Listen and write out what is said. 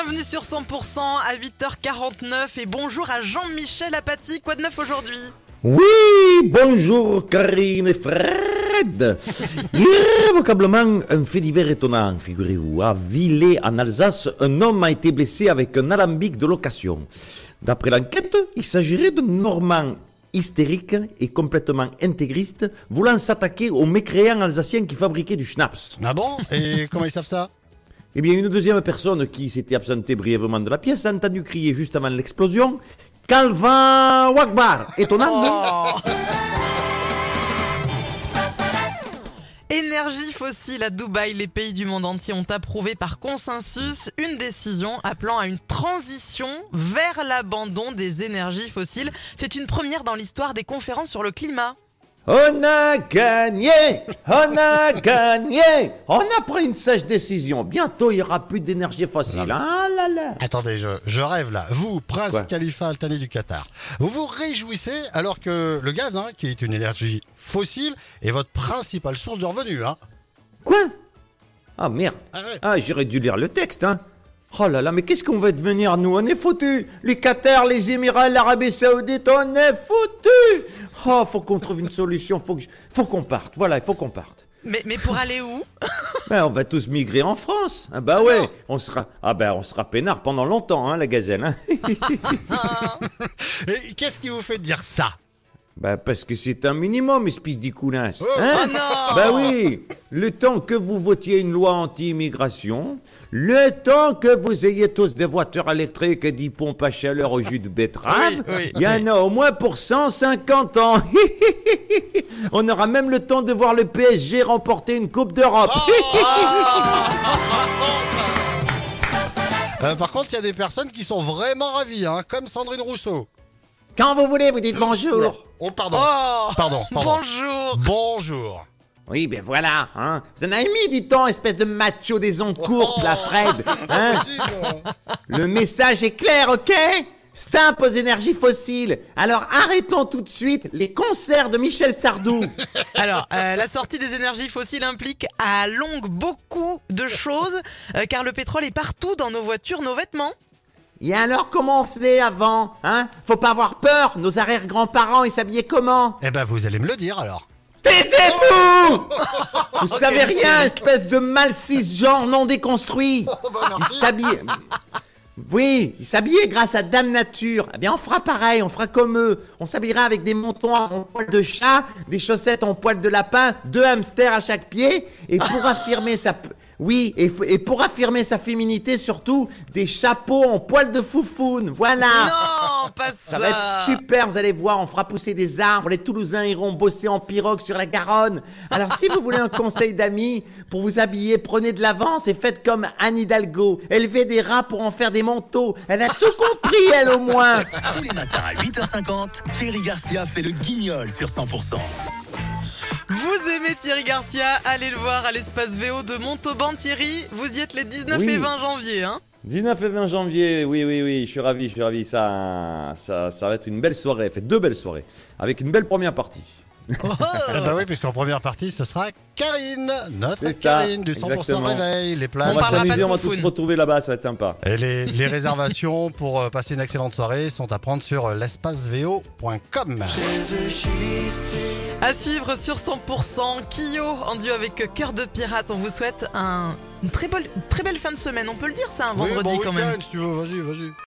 Bienvenue sur 100% à 8h49 et bonjour à Jean-Michel Apathy. Quoi de neuf aujourd'hui? Oui, bonjour Karine et Fred. Irrévocablement, un fait divers étonnant, figurez-vous. À Villers, en Alsace, un homme a été blessé avec un alambic de location. D'après l'enquête, il s'agirait d'un Normand hystérique et complètement intégriste, voulant s'attaquer aux mécréants alsaciens qui fabriquaient du schnapps. Ah bon? Et comment ils savent ça? Eh bien, une deuxième personne qui s'était absentée brièvement de la pièce a entendu crier juste avant l'explosion Calvin Wagbar Étonnant, non Énergie fossile à Dubaï, les pays du monde entier ont approuvé par consensus une décision appelant à une transition vers l'abandon des énergies fossiles. C'est une première dans l'histoire des conférences sur le climat. On a gagné On a gagné On a pris une sage décision. Bientôt, il n'y aura plus d'énergie fossile. Ah là là Attendez, je, je rêve là. Vous, prince Quoi Khalifa Al Thani du Qatar, vous vous réjouissez alors que le gaz, hein, qui est une énergie fossile, est votre principale source de revenus. Hein Quoi? Ah merde Ah ouais. Ah, j'aurais dû lire le texte, hein Oh là là, mais qu'est-ce qu'on va devenir, nous? On est foutus Les Qatar, les Émirats, l'Arabie Saoudite, on est foutus Oh, faut qu'on trouve une solution, faut que je- faut qu'on parte. Voilà, il faut qu'on parte. Mais, mais pour aller où? Ben, on va tous migrer en France. Ah bah ouais, on sera ah ben on sera peinard pendant longtemps, hein, la gazelle. Hein qu'est-ce qui vous fait dire ça? Ben parce que c'est un minimum, espèce d'icounasse. Oh. Hein Oh non Ben oui, le temps que vous votiez une loi anti-immigration, le temps que vous ayez tous des voitures électriques et des pompes à chaleur au jus de betterave, Oui, oui, il y en oui. a au moins pour 150 ans. On aura même le temps de voir le PSG remporter une Coupe d'Europe. Euh, Par contre, il y a des personnes qui sont vraiment ravies, hein, comme Sandrine Rousseau. Quand vous voulez, vous dites bonjour. Oh, pardon. Oh Pardon, pardon. Bonjour Bonjour. Oui, ben voilà, hein. Vous en avez mis du temps, espèce de macho des ondes courtes, la Fred. Hein Le message est clair, ok? Stop aux énergies fossiles. Alors arrêtons tout de suite les concerts de Michel Sardou. Alors, euh, la sortie des énergies fossiles implique à longue beaucoup de choses, euh, car le pétrole est partout dans nos voitures, nos vêtements. Et alors comment on faisait avant Hein? Faut pas avoir peur, nos arrière-grands-parents, ils s'habillaient comment? Eh ben, vous allez me le dire alors. Taisez-vous Vous savez rien, espèce de mal cisgenre non déconstruit. Ils s'habillaient... Oui, ils s'habillaient grâce à Dame Nature. Eh bien, on fera pareil, on fera comme eux. On s'habillera avec des montons en poil de chat, des chaussettes en poil de lapin, deux hamsters à chaque pied. Et pour affirmer sa... Oui, et, pour affirmer sa féminité, surtout, des chapeaux en poil de foufoune. Voilà Non, pas ça. ça va être super, vous allez voir, on fera pousser des arbres, les Toulousains iront bosser en pirogue sur la Garonne. Alors si vous voulez un conseil d'amis pour vous habiller, prenez de l'avance et faites comme Anne Hidalgo. Élevez des rats pour en faire des manteaux. Elle a tout compris, elle au moins. Tous les matins à 8h50, Thierry Garcia fait le guignol sur 100%. Vous Thierry Garcia Allez le voir à l'espace VO de Montauban. Thierry, vous y êtes les 19 Oui. et 20 janvier, hein 19 et 20 janvier, oui, oui, oui, je suis ravi, je suis ravi. Ça, ça, ça va être une belle soirée, fait deux belles soirées, avec une belle première partie. Oh. Eh ben oui, puisqu'en première partie, ce sera Karine, notre Karine du 100% exactement. réveil, les On plages. va s'amuser, on va tous se retrouver là-bas, ça va être sympa. Et les, les réservations pour euh, passer une excellente soirée sont à prendre sur l'espaceveo.com. À suivre sur 100%, Kyo en duo avec Cœur de Pirate. On vous souhaite un, une très, belle, très belle fin de semaine. On peut le dire, c'est un vendredi Oui, bon quand même. week-end, si tu veux, vas-y, vas-y.